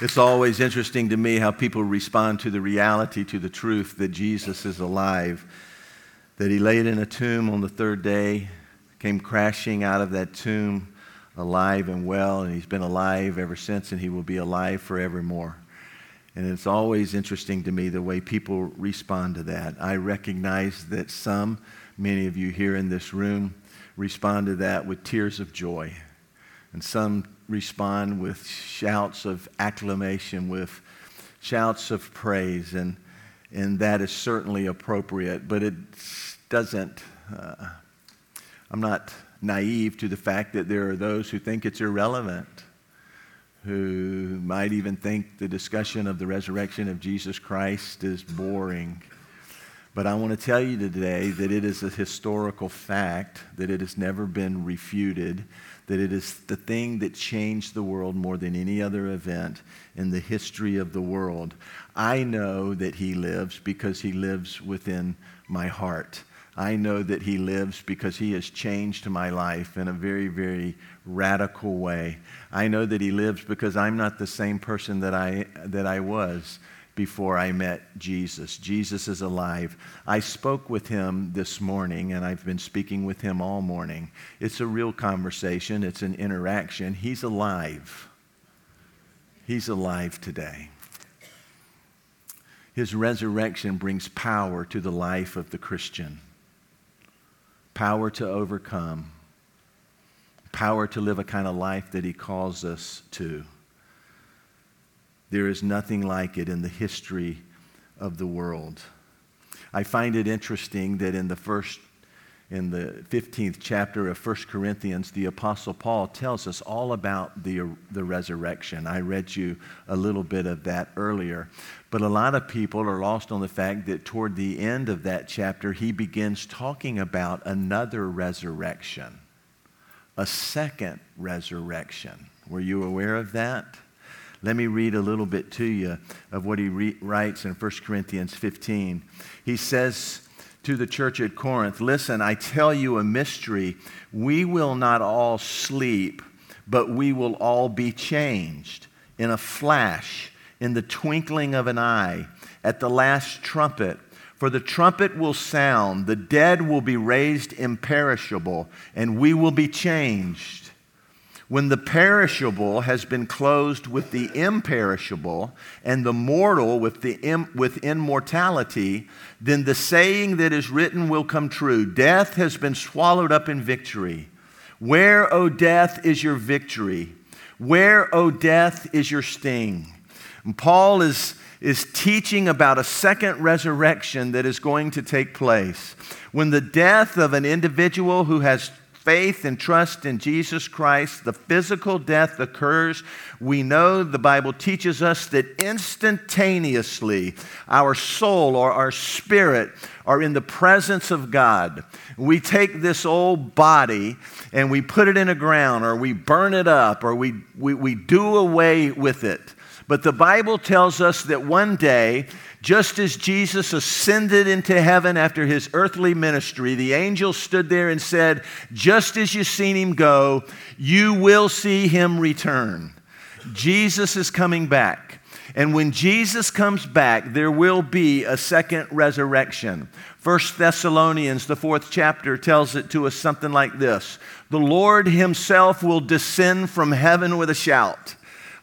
It's always interesting to me how people respond to the reality, to the truth that Jesus is alive, that he laid in a tomb on the third day, came crashing out of that tomb alive and well, and he's been alive ever since, and he will be alive forevermore. And it's always interesting to me the way people respond to that. I recognize that some, many of you here in this room, respond to that with tears of joy. And some respond with shouts of acclamation, with shouts of praise, and, and that is certainly appropriate, but it doesn't, uh, I'm not naive to the fact that there are those who think it's irrelevant, who might even think the discussion of the resurrection of Jesus Christ is boring. But I want to tell you today that it is a historical fact, that it has never been refuted, that it is the thing that changed the world more than any other event in the history of the world. I know that He lives because He lives within my heart. I know that He lives because He has changed my life in a very, very radical way. I know that He lives because I'm not the same person that I, that I was before I met Jesus. Jesus is alive. I spoke with him this morning, and I've been speaking with him all morning. It's a real conversation, it's an interaction. He's alive. He's alive today. His resurrection brings power to the life of the Christian power to overcome, power to live a kind of life that he calls us to. There is nothing like it in the history of the world. I find it interesting that in the first in the 15th chapter of 1 Corinthians, the Apostle Paul tells us all about the, the resurrection. I read you a little bit of that earlier. But a lot of people are lost on the fact that toward the end of that chapter, he begins talking about another resurrection, a second resurrection. Were you aware of that? Let me read a little bit to you of what he re- writes in 1 Corinthians 15. He says to the church at Corinth, Listen, I tell you a mystery. We will not all sleep, but we will all be changed in a flash, in the twinkling of an eye, at the last trumpet. For the trumpet will sound, the dead will be raised imperishable, and we will be changed. When the perishable has been closed with the imperishable, and the mortal with, the Im- with immortality, then the saying that is written will come true Death has been swallowed up in victory. Where, O death, is your victory? Where, O death, is your sting? And Paul is, is teaching about a second resurrection that is going to take place. When the death of an individual who has faith and trust in Jesus Christ, the physical death occurs, we know the Bible teaches us that instantaneously our soul or our spirit are in the presence of God. We take this old body and we put it in the ground or we burn it up or we, we, we do away with it. But the Bible tells us that one day just as Jesus ascended into heaven after his earthly ministry, the angel stood there and said, Just as you've seen him go, you will see him return. Jesus is coming back. And when Jesus comes back, there will be a second resurrection. First Thessalonians, the fourth chapter, tells it to us something like this The Lord himself will descend from heaven with a shout,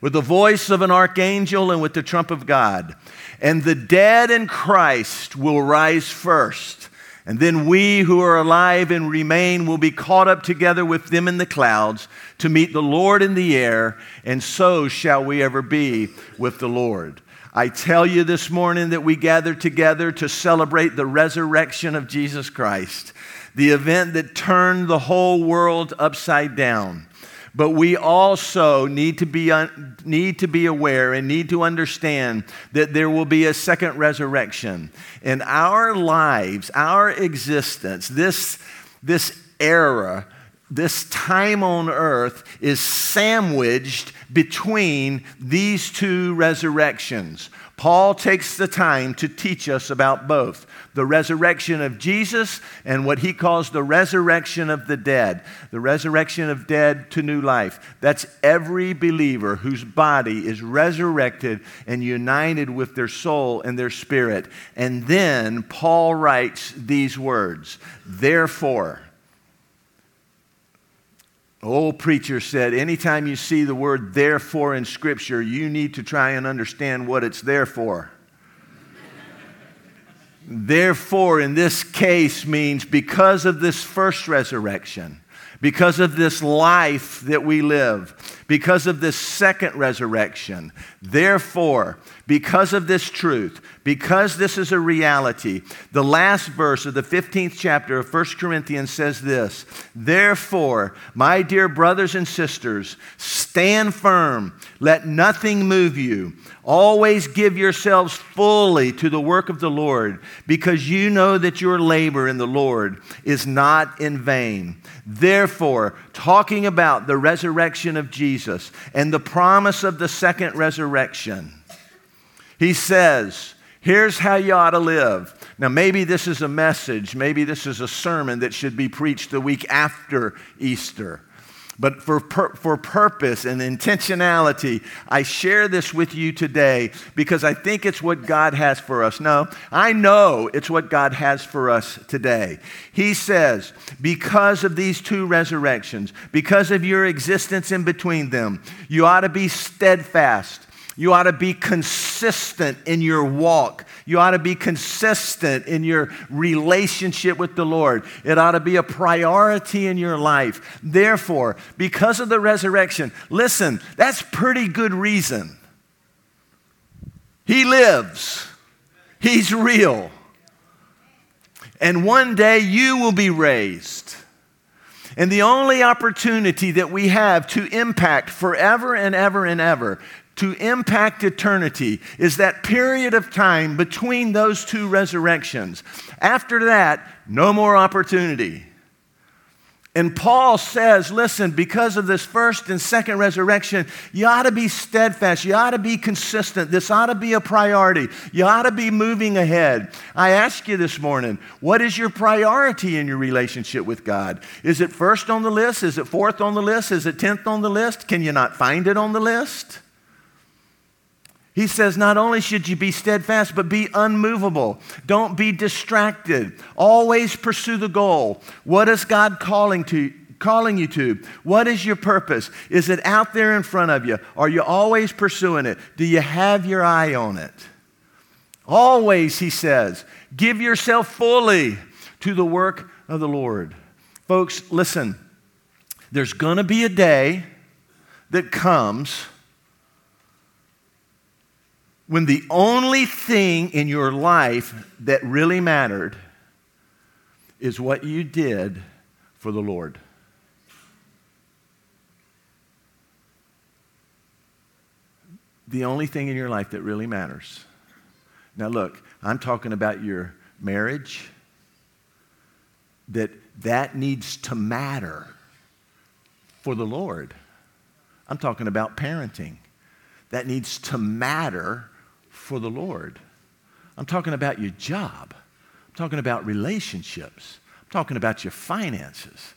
with the voice of an archangel, and with the trump of God and the dead in Christ will rise first. And then we who are alive and remain will be caught up together with them in the clouds to meet the Lord in the air, and so shall we ever be with the Lord. I tell you this morning that we gather together to celebrate the resurrection of Jesus Christ, the event that turned the whole world upside down. But we also need to, be, un- need to be aware and need to understand that there will be a second resurrection. In our lives, our existence, this, this era this time on earth is sandwiched between these two resurrections. Paul takes the time to teach us about both the resurrection of Jesus and what he calls the resurrection of the dead, the resurrection of dead to new life. That's every believer whose body is resurrected and united with their soul and their spirit. And then Paul writes these words Therefore, old preacher said, anytime you see the word therefore in Scripture, you need to try and understand what it's there for. therefore, in this case, means because of this first resurrection, because of this life that we live, because of this second resurrection. Therefore, because of this truth, because this is a reality, the last verse of the 15th chapter of 1 Corinthians says this Therefore, my dear brothers and sisters, stand firm, let nothing move you. Always give yourselves fully to the work of the Lord, because you know that your labor in the Lord is not in vain. Therefore, talking about the resurrection of Jesus and the promise of the second resurrection, he says, Here's how you ought to live. Now, maybe this is a message, maybe this is a sermon that should be preached the week after Easter. But for, for purpose and intentionality, I share this with you today because I think it's what God has for us. No, I know it's what God has for us today. He says, because of these two resurrections, because of your existence in between them, you ought to be steadfast you ought to be consistent in your walk. You ought to be consistent in your relationship with the Lord. It ought to be a priority in your life. Therefore, because of the resurrection, listen, that's pretty good reason. He lives, He's real. And one day you will be raised. And the only opportunity that we have to impact forever and ever and ever to impact eternity is that period of time between those two resurrections. After that, no more opportunity. And Paul says, listen, because of this first and second resurrection, you ought to be steadfast. You ought to be consistent. This ought to be a priority. You ought to be moving ahead. I ask you this morning, what is your priority in your relationship with God? Is it first on the list? Is it fourth on the list? Is it tenth on the list? Can you not find it on the list? He says, not only should you be steadfast, but be unmovable. Don't be distracted. Always pursue the goal. What is God calling to calling you to? What is your purpose? Is it out there in front of you? Are you always pursuing it? Do you have your eye on it? Always, he says, give yourself fully to the work of the Lord. Folks, listen, there's going to be a day that comes when the only thing in your life that really mattered is what you did for the Lord. The only thing in your life that really matters. Now, look, I'm talking about your marriage, that that needs to matter for the Lord. I'm talking about parenting. That needs to matter for the Lord. I'm talking about your job. I'm talking about relationships. I'm talking about your finances.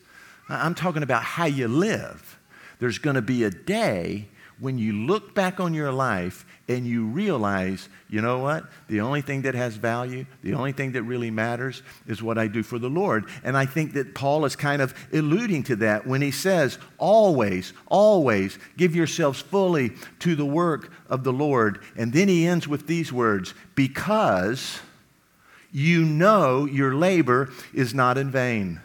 I'm talking about how you live. There's going to be a day when you look back on your life and you realize, you know what? The only thing that has value, the only thing that really matters is what I do for the Lord. And I think that Paul is kind of alluding to that when he says, always, always give yourselves fully to the work of the Lord. And then he ends with these words because you know your labor is not in vain.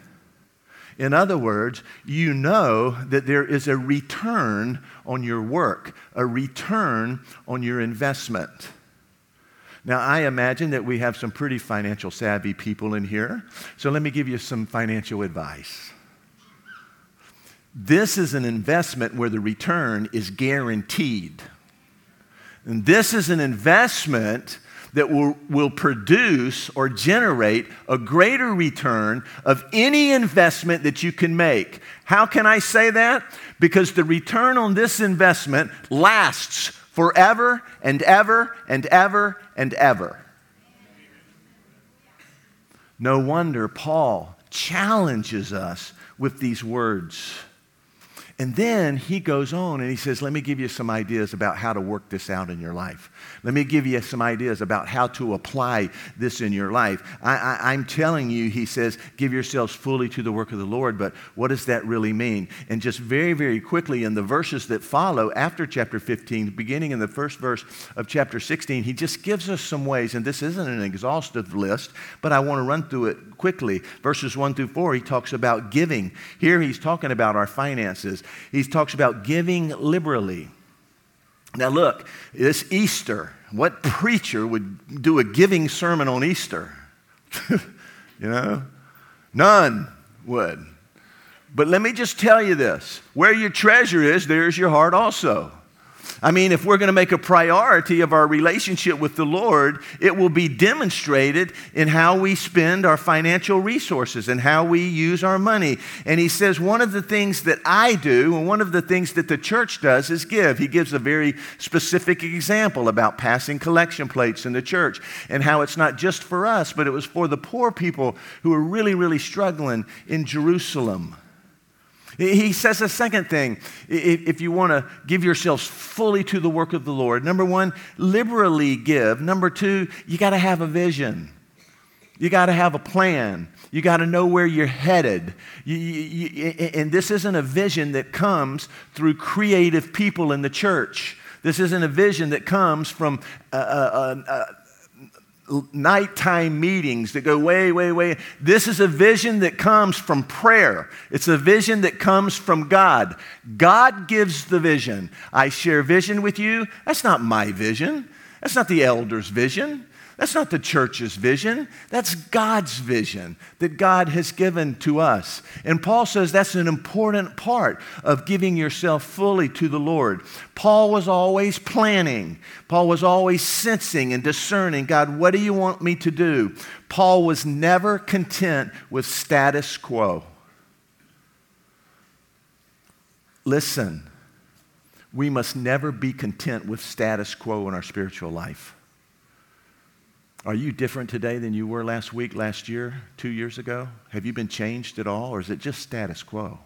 In other words, you know that there is a return on your work, a return on your investment. Now, I imagine that we have some pretty financial savvy people in here, so let me give you some financial advice. This is an investment where the return is guaranteed. And this is an investment that will, will produce or generate a greater return of any investment that you can make. How can I say that? Because the return on this investment lasts forever and ever and ever and ever. No wonder Paul challenges us with these words. And then he goes on and he says, Let me give you some ideas about how to work this out in your life. Let me give you some ideas about how to apply this in your life. I, am telling you, he says, give yourselves fully to the work of the Lord, but what does that really mean? And just very, very quickly, in the verses that follow after chapter 15, beginning in the first verse of chapter 16, he just gives us some ways, and this isn't an exhaustive list, but I want to run through it quickly. Verses 1 through 4, he talks about giving. Here he's talking about our finances, he talks about giving liberally. Now, look, this Easter, what preacher would do a giving sermon on Easter? you know? None would. But let me just tell you this where your treasure is, there's your heart also. I mean, if we're going to make a priority of our relationship with the Lord, it will be demonstrated in how we spend our financial resources and how we use our money. And he says, one of the things that I do and one of the things that the church does is give. He gives a very specific example about passing collection plates in the church and how it's not just for us, but it was for the poor people who are really, really struggling in Jerusalem. He says a second thing if you want to give yourselves fully to the work of the Lord. Number one, liberally give. Number two, you got to have a vision. You got to have a plan. You got to know where you're headed. You, you, you, and this isn't a vision that comes through creative people in the church. This isn't a vision that comes from nighttime meetings that go way, way, way. This is a vision that comes from prayer. It's a vision that comes from God. God gives the vision. I share vision with you. That's not my vision. That's not the elder's vision. That's not the church's vision. That's God's vision that God has given to us. And Paul says that's an important part of giving yourself fully to the Lord. Paul was always planning, Paul was always sensing and discerning God, what do you want me to do? Paul was never content with status quo. Listen, we must never be content with status quo in our spiritual life. Are you different today than you were last week, last year, two years ago? Have you been changed at all, or is it just status quo?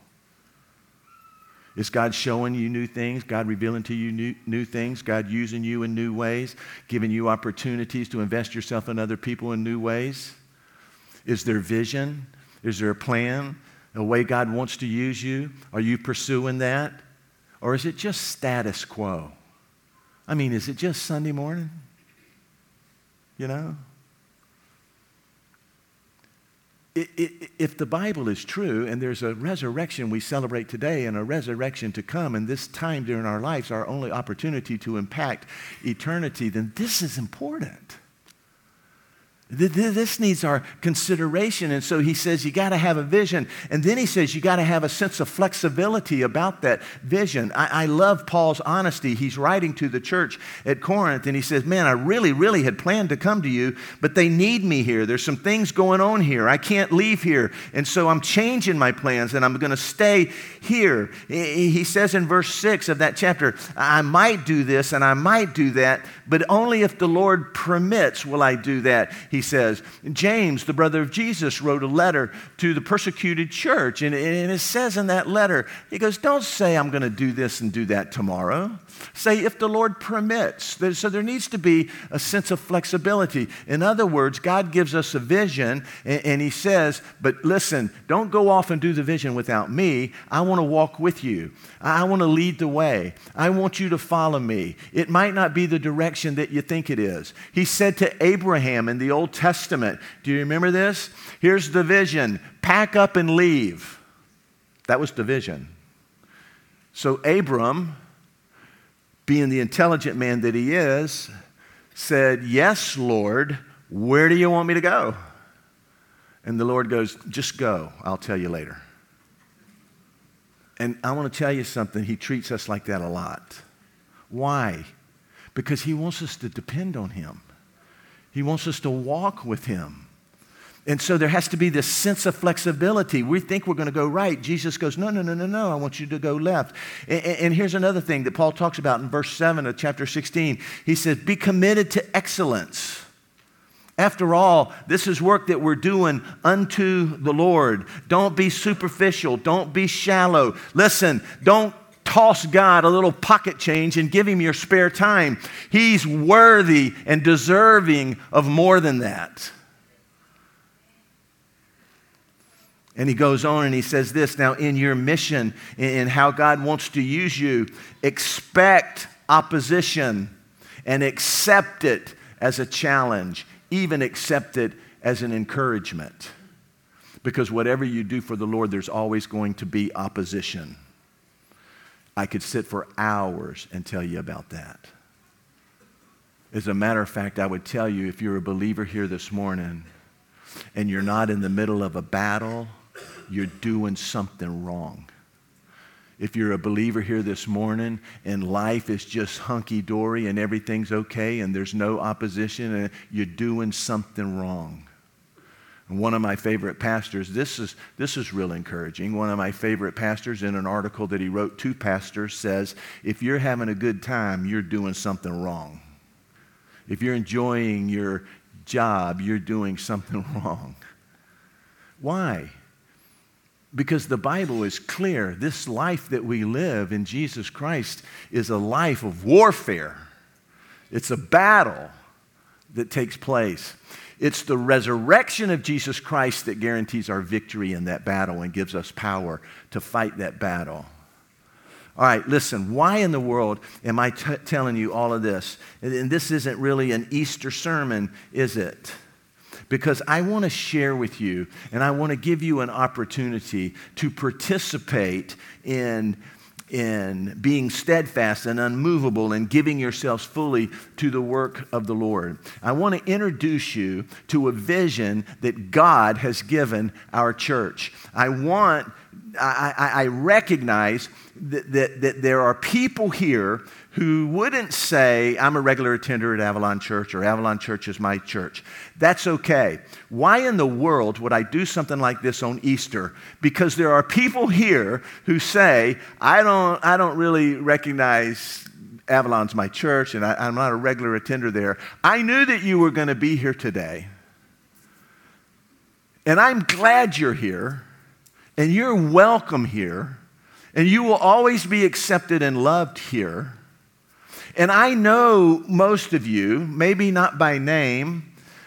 Is God showing you new things? God revealing to you new, new things? God using you in new ways? Giving you opportunities to invest yourself in other people in new ways? Is there vision? Is there a plan? A way God wants to use you? Are you pursuing that? Or is it just status quo? I mean, is it just Sunday morning? You know? if the Bible is true and there's a resurrection we celebrate today and a resurrection to come, and this time during our lives, our only opportunity to impact eternity, then this is important. This needs our consideration. And so he says you got to have a vision. And then he says you got to have a sense of flexibility about that vision. I, I, love Paul's honesty. He's writing to the church at Corinth and he says, Man, I really, really had planned to come to you, but they need me here. There's some things going on here. I can't leave here. And so I'm changing my plans and I'm going to stay here. He says in verse 6 of that chapter, I might do this and I might do that, but only if the Lord permits will I do that. He he says. James, the brother of Jesus, wrote a letter to the persecuted church. And, and it says in that letter, he goes, Don't say I'm going to do this and do that tomorrow. Say if the Lord permits. So there needs to be a sense of flexibility. In other words, God gives us a vision and, he says, But listen, don't go off and do the vision without me. I want to walk with you. I want to lead the way. I want you to follow me. It might not be the direction that you think it is. He said to Abraham in the Old Testament, Do you remember this? Here's the vision pack up and leave. That was the vision. So, Abram, being the intelligent man that he is, said, Yes, Lord, where do you want me to go? And the Lord goes, Just go. I'll tell you later. And I want to tell you something, he treats us like that a lot. Why? Because he wants us to depend on him. He wants us to walk with Him. And so there has to be this sense of flexibility. We think we're going to go right. Jesus goes, No, no, no, no, no. I want you to go left. And, and, here's another thing that Paul talks about in verse 7 of chapter 16. He says, Be committed to excellence. After all, this is work that we're doing unto the Lord. Don't be superficial. Don't be shallow. Listen, don't toss God a little pocket change and give him your spare time. He's worthy and deserving of more than that. And he goes on and he says this now, in your mission, in how God wants to use you, expect opposition and accept it as a challenge, even accept it as an encouragement. Because whatever you do for the Lord, there's always going to be opposition. I could sit for hours and tell you about that. As a matter of fact, I would tell you if you're a believer here this morning and you're not in the middle of a battle, you're doing something wrong. If you're a believer here this morning and life is just hunky dory and everything's okay and there's no opposition, and you're doing something wrong. And one of my favorite pastors, this is, this is real encouraging. One of my favorite pastors, in an article that he wrote to pastors, says, If you're having a good time, you're doing something wrong. If you're enjoying your job, you're doing something wrong. Why? Because the Bible is clear. This life that we live in Jesus Christ is a life of warfare, it's a battle that takes place. It's the resurrection of Jesus Christ that guarantees our victory in that battle and gives us power to fight that battle. All right, listen, why in the world am I t- telling you all of this? And this isn't really an Easter sermon, is it? Because I want to share with you and I want to give you an opportunity to participate in in being steadfast and unmovable and giving yourselves fully to the work of the Lord. I want to introduce you to a vision that God has given our church. I want, I, I, recognize that, that, that there are people here who wouldn't say, I'm a regular attender at Avalon Church or Avalon Church is my church. That's okay. Why in the world would I do something like this on Easter? Because there are people here who say, I don't, I don't really recognize Avalon's my church and I, am not a regular attender there. I knew that you were going to be here today. And I'm glad you're here and you're welcome here and you will always be accepted and loved here. And I know most of you, maybe not by name.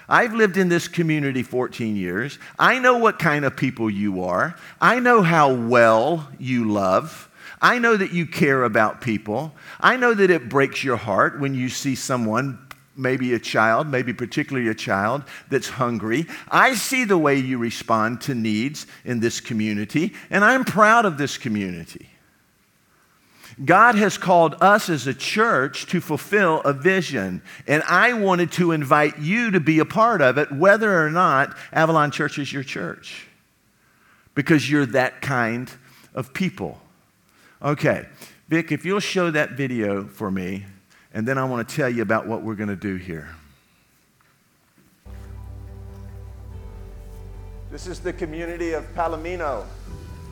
I've lived in this community 14 years. I know what kind of people you are. I know how well you love. I know that you care about people. I know that it breaks your heart when you see someone, maybe a child, maybe particularly a child, that's hungry. I see the way you respond to needs in this community, and I'm proud of this community. God has called us as a church to fulfill a vision, and I wanted to invite you to be a part of it, whether or not Avalon Church is your church, because you're that kind of people. Okay, Vic, if you'll show that video for me, and then I want to tell you about what we're going to do here. This is the community of Palomino.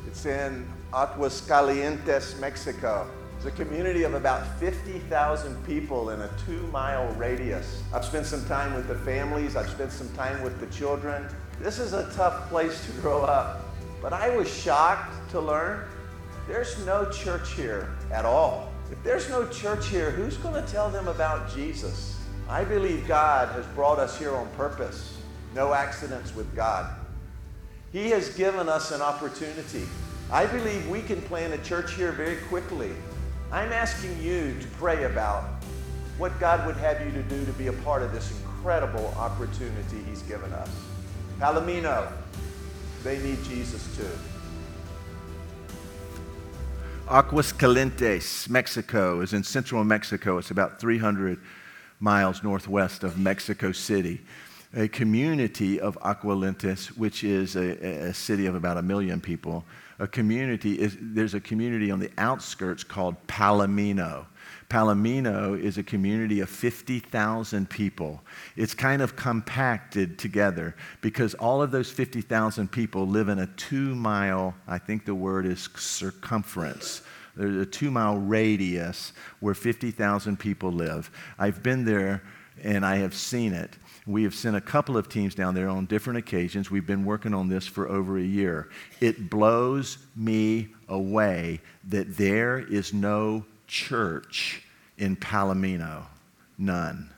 It's in Aguascalientes, Mexico. It's a community of about 50,000 people in a two mile radius. I've spent some time with the families, I've spent some time with the children. This is a tough place to grow up. But I was shocked to learn there's no church here at all. If there's no church here, who's going to tell them about Jesus? I believe God has brought us here on purpose. No accidents with God. He has given us an opportunity I believe we can plant a church here very quickly. I'm asking you to pray about what God would have you to do to be a part of this incredible opportunity He's given us. Palomino, they need Jesus too. Aguascalientes, Mexico, is in central Mexico. It's about 300 miles northwest of Mexico City. A community of Aguascalientes, which is a, a city of about a million people, a community is there's a community on the outskirts called Palomino. Palomino is a community of 50,000 people. It's kind of compacted together because all of those 50,000 people live in a two mile, I think the word is circumference. There's a two mile radius where 50,000 people live. I've been there and I have seen it. We have sent a couple of teams down there on different occasions. We've been working on this for over a year. It blows me away that there is no church in Palomino. None.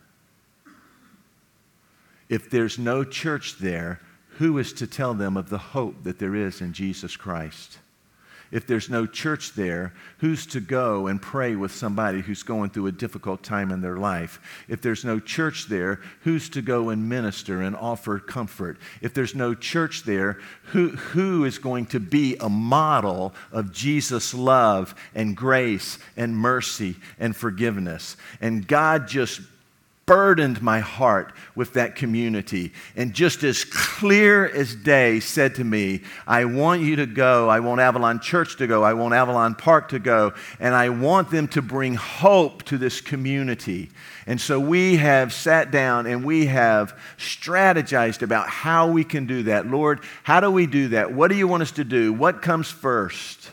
If there's no church there, who is to tell them of the hope that there is in Jesus Christ? If there's no church there, who's to go and pray with somebody who's going through a difficult time in their life? If there's no church there, who's to go and minister and offer comfort? If there's no church there, who, who is going to be a model of Jesus' love and grace and mercy and forgiveness? And God just burdened my heart with that community. And just as clear as day said to me, I want you to go. I want Avalon Church to go. I want Avalon Park to go. And I want them to bring hope to this community. And so we have sat down and we have strategized about how we can do that. Lord, how do we do that? What do you want us to do? What comes first?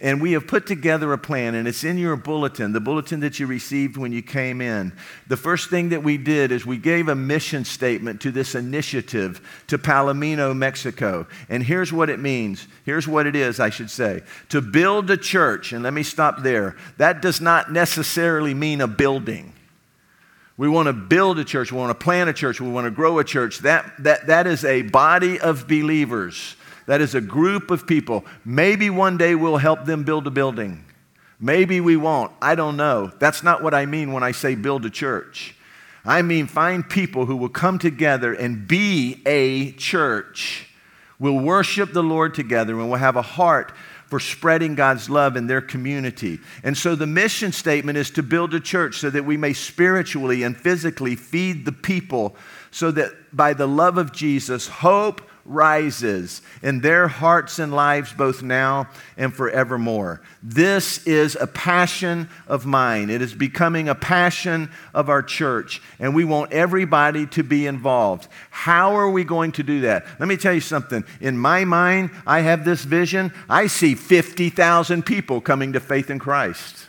And we have put together a plan, and it's in your bulletin, the bulletin that you received when you came in. The first thing that we did is we gave a mission statement to this initiative to Palomino, Mexico. And here's what it means. Here's what it is, I should say. To build a church, and let me stop there, that does not necessarily mean a building. We want to build a church. We want to plant a church. We want to grow a church. That, that, that is a body of believers that is a group of people. Maybe one day we'll help them build a building. Maybe we won't. I don't know. That's not what I mean when I say build a church. I mean find people who will come together and be a church. We'll worship the Lord together and we'll have a heart for spreading God's love in their community. And so the mission statement is to build a church so that we may spiritually and physically feed the people so that by the love of Jesus, hope, rises in their hearts and lives both now and forevermore. This is a passion of mine. It is becoming a passion of our church, and we want everybody to be involved. How are we going to do that? Let me tell you something. In my mind, I have this vision. I see 50,000 people coming to faith in Christ.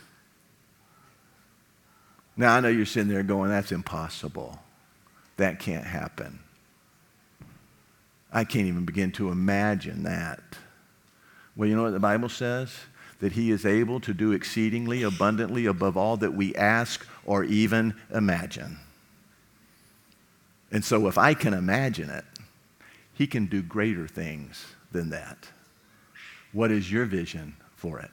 Now, I know you're sitting there going, that's impossible. That can't happen. I can't even begin to imagine that. Well, you know what the Bible says? That He is able to do exceedingly abundantly above all that we ask or even imagine. And so, if I can imagine it, He can do greater things than that. What is your vision for it?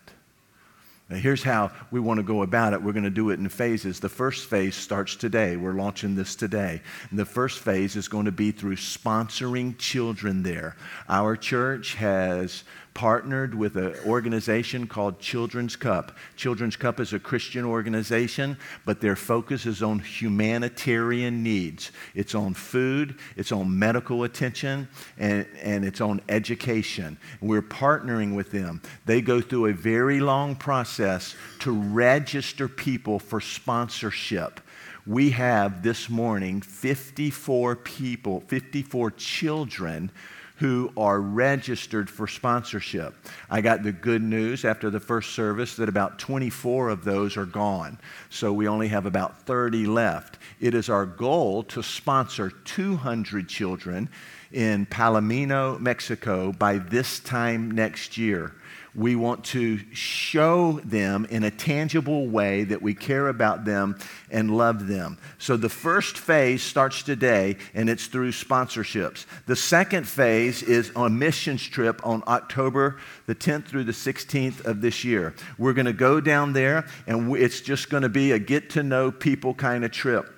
Now, here's how we want to go about it. We're going to do it in phases. The first phase starts today. We're launching this today. And the first phase is going to be through sponsoring children there. Our church has partnered with an organization called Children's Cup. Children's Cup is a Christian organization, but their focus is on humanitarian needs. It's on food, it's on medical attention, and, and it's on education. We're partnering with them. They go through a very long process to register people for sponsorship we have this morning 54 people, 54 children who are registered for sponsorship. I got the good news after the first service that about 24 of those are gone. So we only have about 30 left. It is our goal to sponsor 200 children in Palomino, Mexico by this time next year. We want to show them in a tangible way that we care about them and love them. So the first phase starts today, and it's through sponsorships. The second phase is a missions trip on October the 10th through the 16th of this year. We're going to go down there, and it's just going to be a get to know people kind of trip.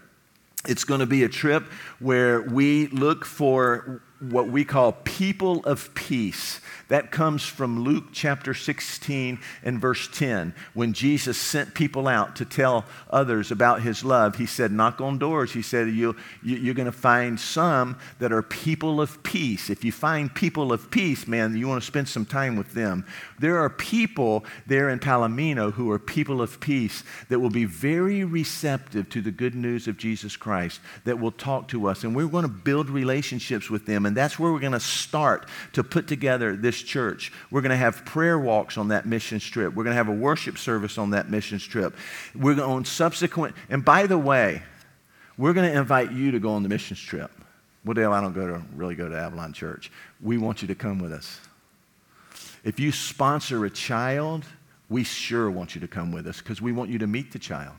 It's going to be a trip where we look for what we call people of peace. That comes from Luke chapter 16 and verse 10. When Jesus sent people out to tell others about his love, he said, Knock on doors. He said, you, You're going to find some that are people of peace. If you find people of peace, man, you want to spend some time with them. There are people there in Palomino who are people of peace that will be very receptive to the good news of Jesus Christ, that will talk to us. And we're going to build relationships with them. And that's where we're going to start to put together this church. We're going to have prayer walks on that mission trip. We're going to have a worship service on that mission trip. We're going on subsequent, and by the way, we're going to invite you to go on the mission trip. Well, Dale, I don't go to, really go to Avalon Church. We want you to come with us. If you sponsor a child, we sure want you to come with us because we want you to meet the child.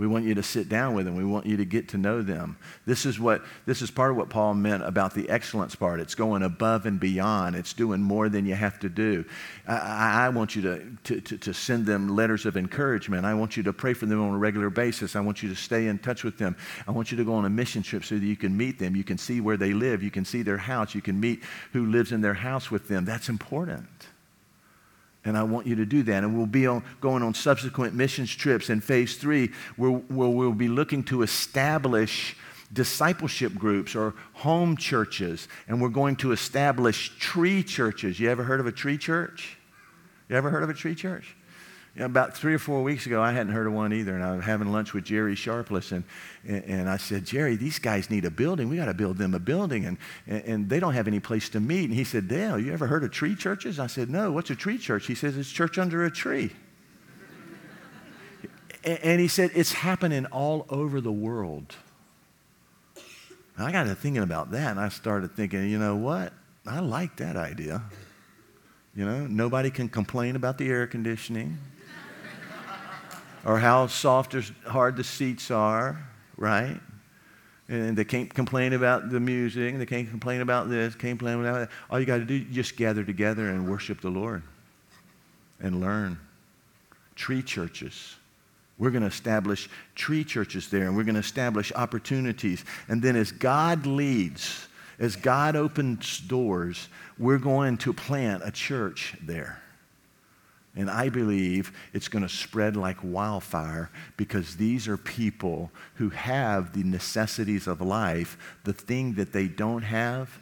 We want you to sit down with them. We want you to get to know them. This is what this is part of what Paul meant about the excellence part. It's going above and beyond. It's doing more than you have to do. I, I want you to, to, to, to send them letters of encouragement. I want you to pray for them on a regular basis. I want you to stay in touch with them. I want you to go on a mission trip so that you can meet them. You can see where they live. You can see their house. You can meet who lives in their house with them. That's important. And I want you to do that. And we'll be on, going on subsequent missions trips in phase three where, where we'll be looking to establish discipleship groups or home churches. And we're going to establish tree churches. You ever heard of a tree church? You ever heard of a tree church? You know, about three or four weeks ago, I hadn't heard of one either, and I was having lunch with Jerry Sharpless, and, and, I said, Jerry, these guys need a building. We got to build them a building, and, and they don't have any place to meet. And he said, Dale, you ever heard of tree churches? I said, No, what's a tree church? He says, It's church under a tree. and he said, It's happening all over the world. And I got to thinking about that, and I started thinking, you know what? I like that idea. You know, nobody can complain about the air conditioning or how soft or hard the seats are, right? And they can't complain about the music. They can't complain about this. Can't complain about that. All you got to do is just gather together and worship the Lord and learn. Tree churches. We're going to establish tree churches there, and we're going to establish opportunities. And then, as God leads, as God opens doors, we're going to plant a church there. And I believe it's going to spread like wildfire because these are people who have the necessities of life. The thing that they don't have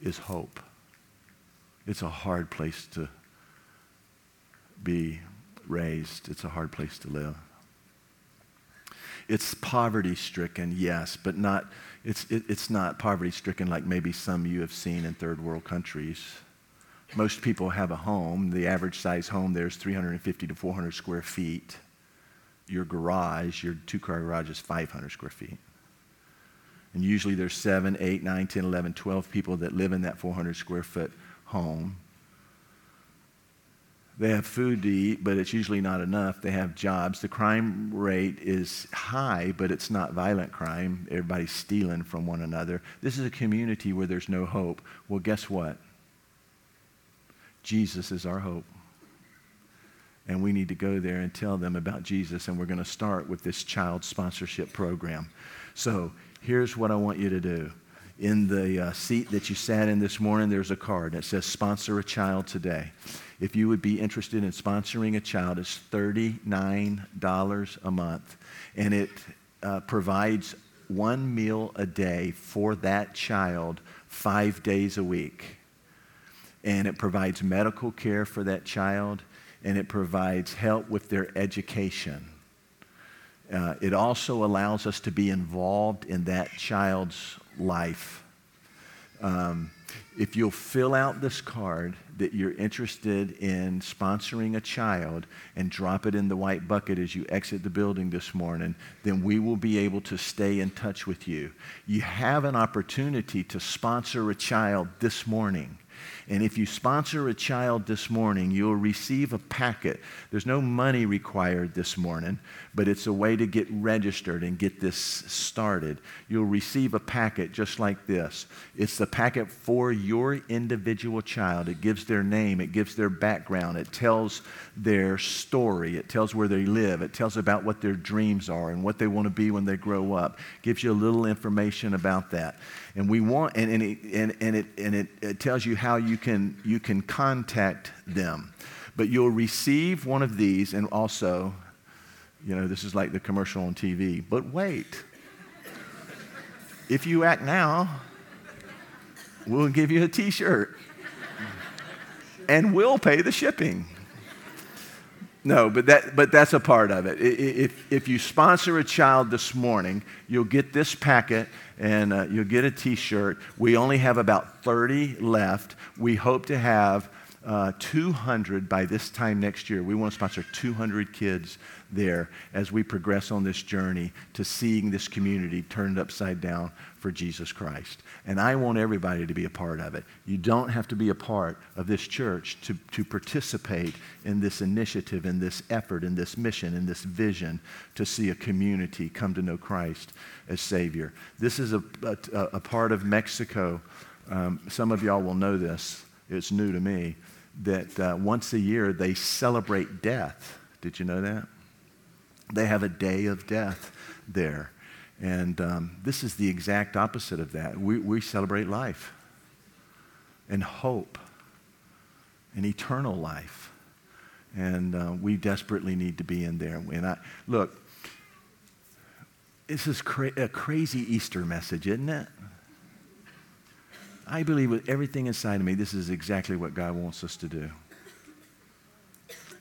is hope. It's a hard place to be raised, it's a hard place to live. It's poverty stricken, yes, but not, it's, it, it's not poverty stricken like maybe some you have seen in third world countries. Most people have a home. The average size home there is 350 to 400 square feet. Your garage, your two car garage is 500 square feet. And usually there's 7, 8, 9, 10, 11, 12 people that live in that 400 square foot home. They have food to eat, but it's usually not enough. They have jobs. The crime rate is high, but it's not violent crime. Everybody's stealing from one another. This is a community where there's no hope. Well, guess what? Jesus is our hope. And we need to go there and tell them about Jesus. And we're going to start with this child sponsorship program. So here's what I want you to do. In the uh, seat that you sat in this morning, there's a card that says Sponsor a Child Today. If you would be interested in sponsoring a child, it's $39 a month. And it uh, provides one meal a day for that child five days a week and it provides medical care for that child, and it provides help with their education. Uh, it also allows us to be involved in that child's life. Um, if you'll fill out this card that you're interested in sponsoring a child and drop it in the white bucket as you exit the building this morning, then we will be able to stay in touch with you. You have an opportunity to sponsor a child this morning. And if you sponsor a child this morning, you'll receive a packet. There's no money required this morning, but it's a way to get registered and get this started. You'll receive a packet just like this. It's the packet for your individual child. It gives their name, it gives their background, it tells their story, it tells where they live, it tells about what their dreams are and what they want to be when they grow up. It gives you a little information about that. And we want and, and, it, and, and, it, and it, it tells you how you can you can contact them. But you'll receive one of these and also you know, this is like the commercial on TV. But wait, if you act now, we'll give you a t shirt and we'll pay the shipping. No, but, that, but that's a part of it. If, if you sponsor a child this morning, you'll get this packet and uh, you'll get a t shirt. We only have about 30 left. We hope to have uh, 200 by this time next year. We want to sponsor 200 kids there as we progress on this journey to seeing this community turned upside down for Jesus Christ. And I want everybody to be a part of it. You don't have to be a part of this church to, to participate in this initiative, in this effort, in this mission, in this vision to see a community come to know Christ as Savior. This is a, a, a part of Mexico. Um, some of y'all will know this. It's new to me that uh, once a year they celebrate death. Did you know that? They have a day of death there. And um, this is the exact opposite of that. We, we celebrate life and hope and eternal life. And uh, we desperately need to be in there. And I, look, this is cra- a crazy Easter message, isn't it? I believe with everything inside of me, this is exactly what God wants us to do.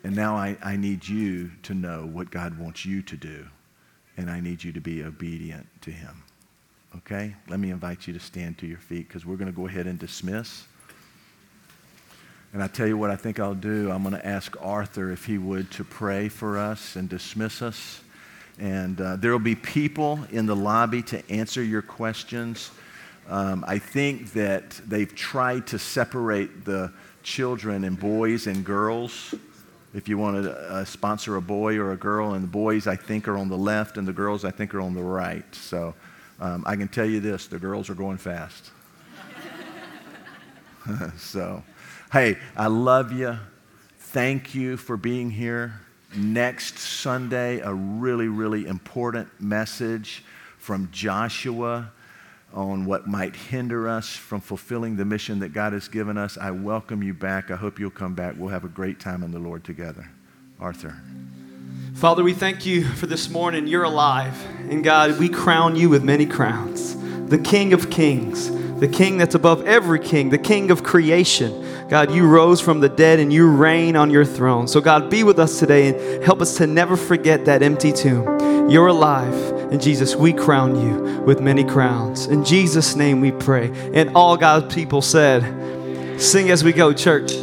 And now I, I need you to know what God wants you to do. And I need you to be obedient to Him. Okay? Let me invite you to stand to your feet because we're going to go ahead and dismiss. And I tell you what I think I'll do. I'm going to ask Arthur if he would to pray for us and dismiss us. And uh, there will be people in the lobby to answer your questions. Um, I think that they've tried to separate the children and boys and girls. If you want to uh, sponsor a boy or a girl, and the boys I think are on the left, and the girls I think are on the right. So um, I can tell you this: the girls are going fast. so, hey, I love you. Thank you for being here. Next Sunday, a really, really important message from Joshua on what might hinder us from fulfilling the mission that God has given us, I welcome you back. I hope you'll come back. We'll have a great time in the Lord together. Arthur. Father, we thank you for this morning. You're alive. And God, we crown you with many crowns. The King of Kings, the King that's above every king, the King of creation. God, you rose from the dead and you reign on your throne. So, God, be with us today and help us to never forget that empty tomb. You're alive. And Jesus, we crown you with many crowns. In Jesus' name we pray. And all God's people said, Sing as we go, church.